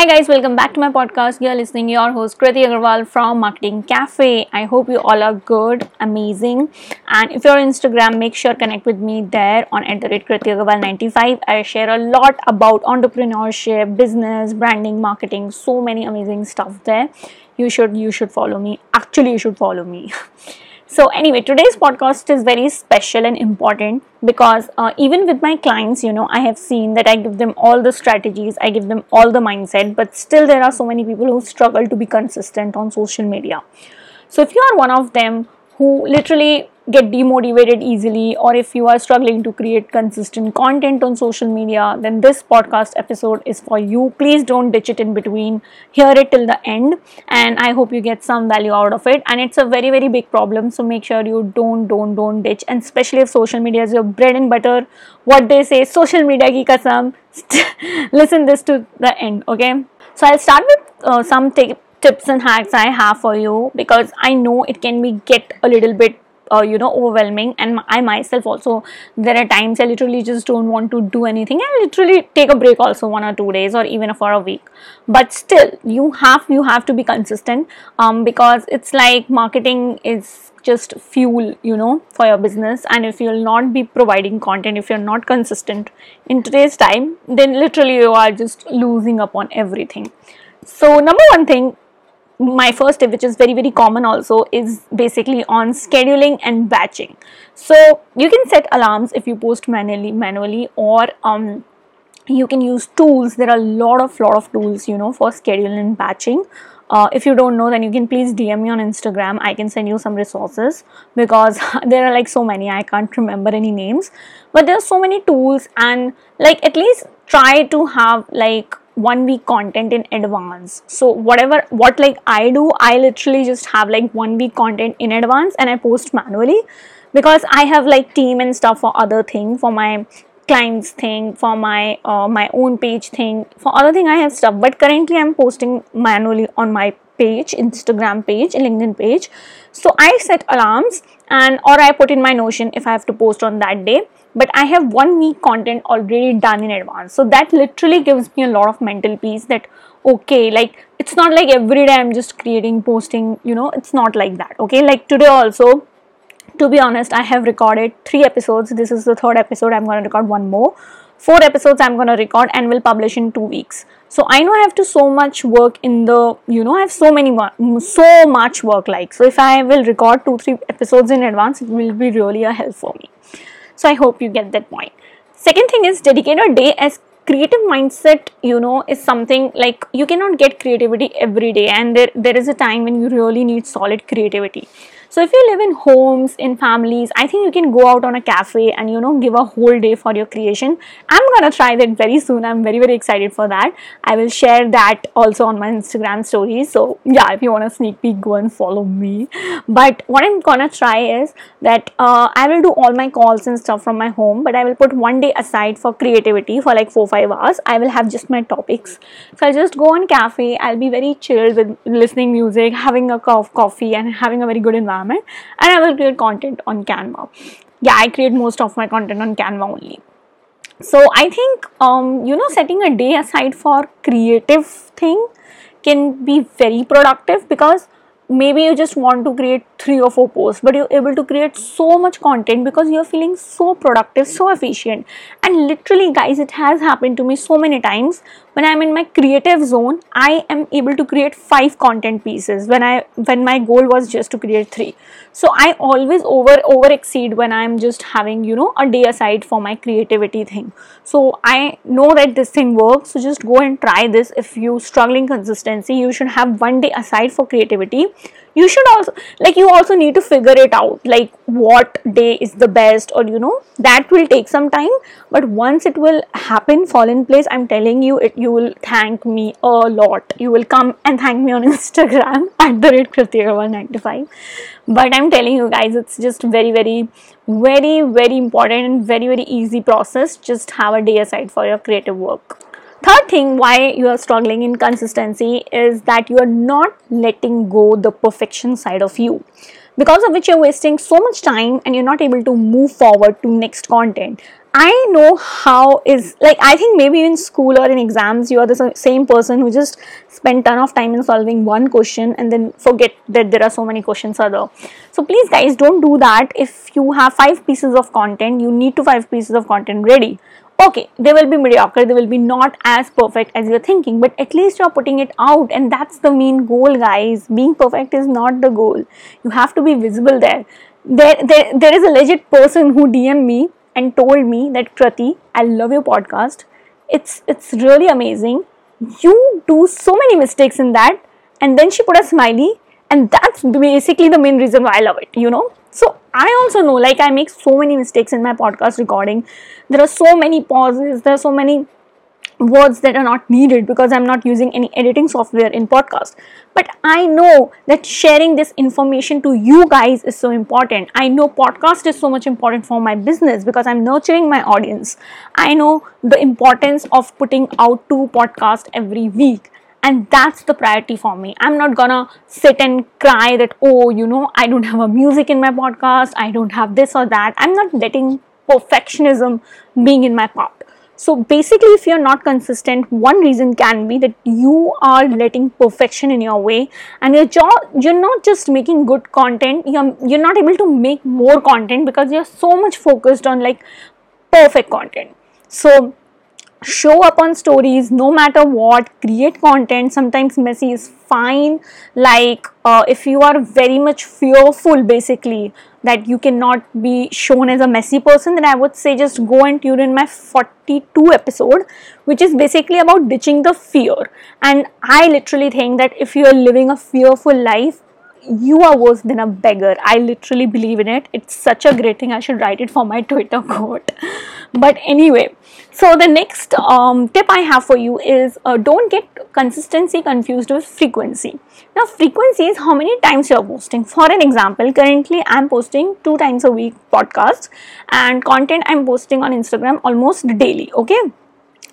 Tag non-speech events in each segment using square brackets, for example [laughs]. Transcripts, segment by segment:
Hi guys, welcome back to my podcast. You're listening your host Kriti Agarwal from Marketing Cafe. I hope you all are good, amazing. And if you're on Instagram, make sure connect with me there on at the rate Kriti Agarwal 95. I share a lot about entrepreneurship, business, branding, marketing, so many amazing stuff there. You should you should follow me. Actually, you should follow me. [laughs] So, anyway, today's podcast is very special and important because uh, even with my clients, you know, I have seen that I give them all the strategies, I give them all the mindset, but still there are so many people who struggle to be consistent on social media. So, if you are one of them who literally get demotivated easily or if you are struggling to create consistent content on social media then this podcast episode is for you. Please don't ditch it in between. Hear it till the end and i hope you get some value out of it. And it's a very very big problem so make sure you don't don't don't ditch. And especially if social media is your bread and butter what they say social media ki kasam [laughs] listen this to the end okay? So i'll start with uh, some t- tips and hacks i have for you because i know it can be get a little bit uh, you know overwhelming and i myself also there are times i literally just don't want to do anything. I literally take a break also one or two days or even for a week. But still you have you have to be consistent um, because it's like marketing is just fuel you know for your business. And if you'll not be providing content if you're not consistent in today's time then literally you are just losing up on everything. So number one thing my first tip which is very very common also is basically on scheduling and batching. So you can set alarms if you post manually manually or um, you can use tools. There are a lot of lot of tools you know for scheduling and batching. Uh, if you don't know then you can please dm me on instagram. I can send you some resources because [laughs] there are like so many. I can't remember any names. But there are so many tools and like at least try to have like one week content in advance. So whatever what like i do i literally just have like one week content in advance and i post manually because i have like team and stuff for other thing for my clients thing for my uh, my own page thing for other thing i have stuff. But currently i'm posting manually on my page instagram page linkedin page. So i set alarms and or i put in my notion if i have to post on that day but I have one week content already done in advance. So that literally gives me a lot of mental peace that okay, like it's not like every day I'm just creating, posting, you know, it's not like that. Okay, like today also, to be honest, I have recorded three episodes. This is the third episode, I'm gonna record one more. Four episodes I'm gonna record and will publish in two weeks. So I know I have to so much work in the, you know, I have so many, so much work like. So if I will record two, three episodes in advance, it will be really a help for me. So I hope you get that point. Second thing is dedicate a day as creative mindset you know is something like you cannot get creativity every day and there, there is a time when you really need solid creativity so if you live in homes, in families, I think you can go out on a cafe and you know give a whole day for your creation. I'm gonna try that very soon. I'm very very excited for that. I will share that also on my Instagram stories. So yeah, if you want a sneak peek, go and follow me. But what I'm gonna try is that uh, I will do all my calls and stuff from my home, but I will put one day aside for creativity for like four five hours. I will have just my topics. So I'll just go on cafe. I'll be very chilled with listening music, having a cup of coffee, and having a very good environment environment and I will create content on Canva. Yeah, I create most of my content on Canva only. So I think um, you know setting a day aside for creative thing can be very productive because maybe you just want to create three or four posts but you're able to create so much content because you're feeling so productive so efficient and literally guys it has happened to me so many times when i'm in my creative zone i am able to create five content pieces when i when my goal was just to create three. So i always over over exceed when i'm just having you know a day aside for my creativity thing. So i know that this thing works. So just go and try this. If you struggling consistency you should have one day aside for creativity you should also like you also need to figure it out like what day is the best or you know that will take some time. But once it will happen fall in place i'm telling you it you will thank me a lot. You will come and thank me on [laughs] instagram at the rate kritika195 but i'm telling you guys it's just very very very very important and very very easy process. Just have a day aside for your creative work third thing why you are struggling in consistency is that you are not letting go the perfection side of you because of which you're wasting so much time and you're not able to move forward to next content I know how is like I think maybe in school or in exams you are the same person who just spend ton of time in solving one question and then forget that there are so many questions other. So please guys don't do that. If you have five pieces of content, you need to five pieces of content ready. Okay, they will be mediocre, they will be not as perfect as you're thinking, but at least you're putting it out, and that's the main goal, guys. Being perfect is not the goal. You have to be visible there. There, there, there is a legit person who DM me and told me that Krati, I love your podcast. It's it's really amazing. You do so many mistakes in that, and then she put a smiley, and that's basically the main reason why I love it. You know. So I also know, like I make so many mistakes in my podcast recording. There are so many pauses. There are so many words that are not needed because I'm not using any editing software in podcast. But I know that sharing this information to you guys is so important. I know podcast is so much important for my business because I'm nurturing my audience. I know the importance of putting out two podcasts every week. And that's the priority for me. I'm not gonna sit and cry that, oh, you know, I don't have a music in my podcast, I don't have this or that. I'm not letting perfectionism being in my part so basically, if you're not consistent, one reason can be that you are letting perfection in your way, and you're jo- you're not just making good content. You're you're not able to make more content because you're so much focused on like perfect content. So show up on stories no matter what create content. Sometimes messy is fine. Like uh, if you are very much fearful basically that you cannot be shown as a messy person then i would say just go and tune in my 42 episode which is basically about ditching the fear. And i literally think that if you are living a fearful life you are worse than a beggar. I literally believe in it. It's such a great thing. I should write it for my [laughs] Twitter quote. But anyway, so the next um, tip I have for you is uh, don't get consistency confused with frequency. Now, frequency is how many times you're posting. For an example, currently I'm posting two times a week podcast and content I'm posting on Instagram almost daily. Okay,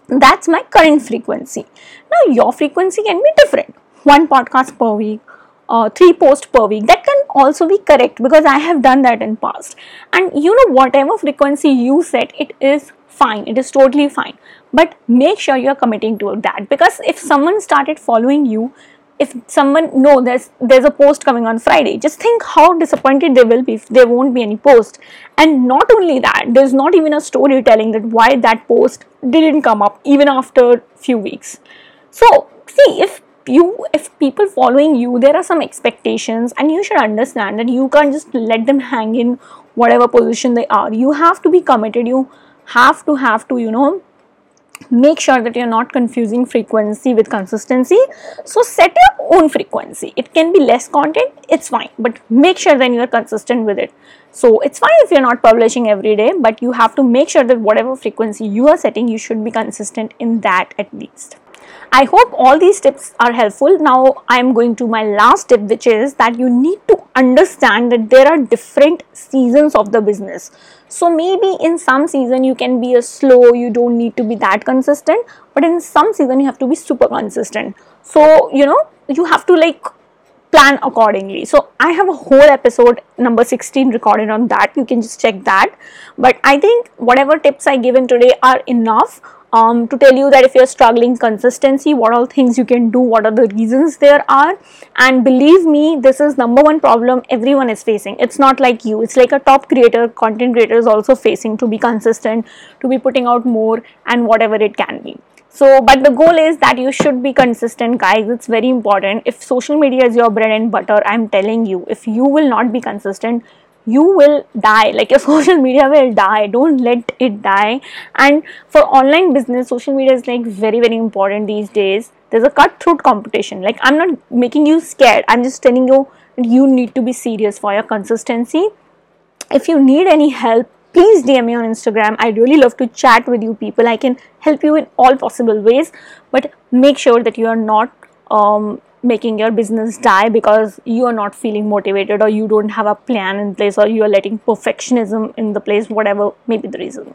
that's my current frequency. Now, your frequency can be different. One podcast per week uh, three posts per week. That can also be correct because i have done that in past. And you know whatever frequency you set it is fine. It is totally fine. But make sure you're committing to that because if someone started following you if someone know there's there's a post coming on friday just think how disappointed they will be if there won't be any post. And not only that there's not even a story telling that why that post didn't come up even after few weeks. So see if you if people following you there are some expectations and you should understand that you can't just let them hang in whatever position they are. You have to be committed. You have to have to you know make sure that you're not confusing frequency with consistency. So set your own frequency. It can be less content it's fine but make sure then you're consistent with it. So it's fine if you're not publishing every day but you have to make sure that whatever frequency you are setting you should be consistent in that at least I hope all these tips are helpful. Now I am going to my last tip which is that you need to understand that there are different seasons of the business. So maybe in some season you can be a slow, you don't need to be that consistent, but in some season you have to be super consistent. So you know you have to like plan accordingly. So I have a whole episode number 16 recorded on that. You can just check that. But I think whatever tips I given today are enough um, to tell you that if you're struggling consistency what all things you can do what are the reasons there are. And believe me this is number one problem everyone is facing. It's not like you. It's like a top creator content creator is also facing to be consistent to be putting out more and whatever it can be. So but the goal is that you should be consistent guys. It's very important. If social media is your bread and butter i'm telling you if you will not be consistent you will die. Like your [laughs] social media will die don't let it die. And for online business social media is like very very important these days. There's a cutthroat competition. Like i'm not making you scared. I'm just telling you you need to be serious for your consistency. If you need any help please dm me on instagram. I really love to chat with you people. I can help you in all possible ways. But make sure that you are not um, making your business die because you are not feeling motivated or you don't have a plan in place or you are letting perfectionism in the place whatever may be the reason.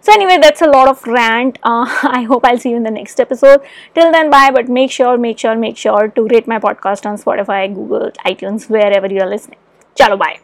So anyway that's a lot of rant. Uh, [laughs] i hope i'll see you in the next episode. Till then bye but make sure make sure make sure to rate my podcast on spotify google itunes wherever you are listening. Chalo bye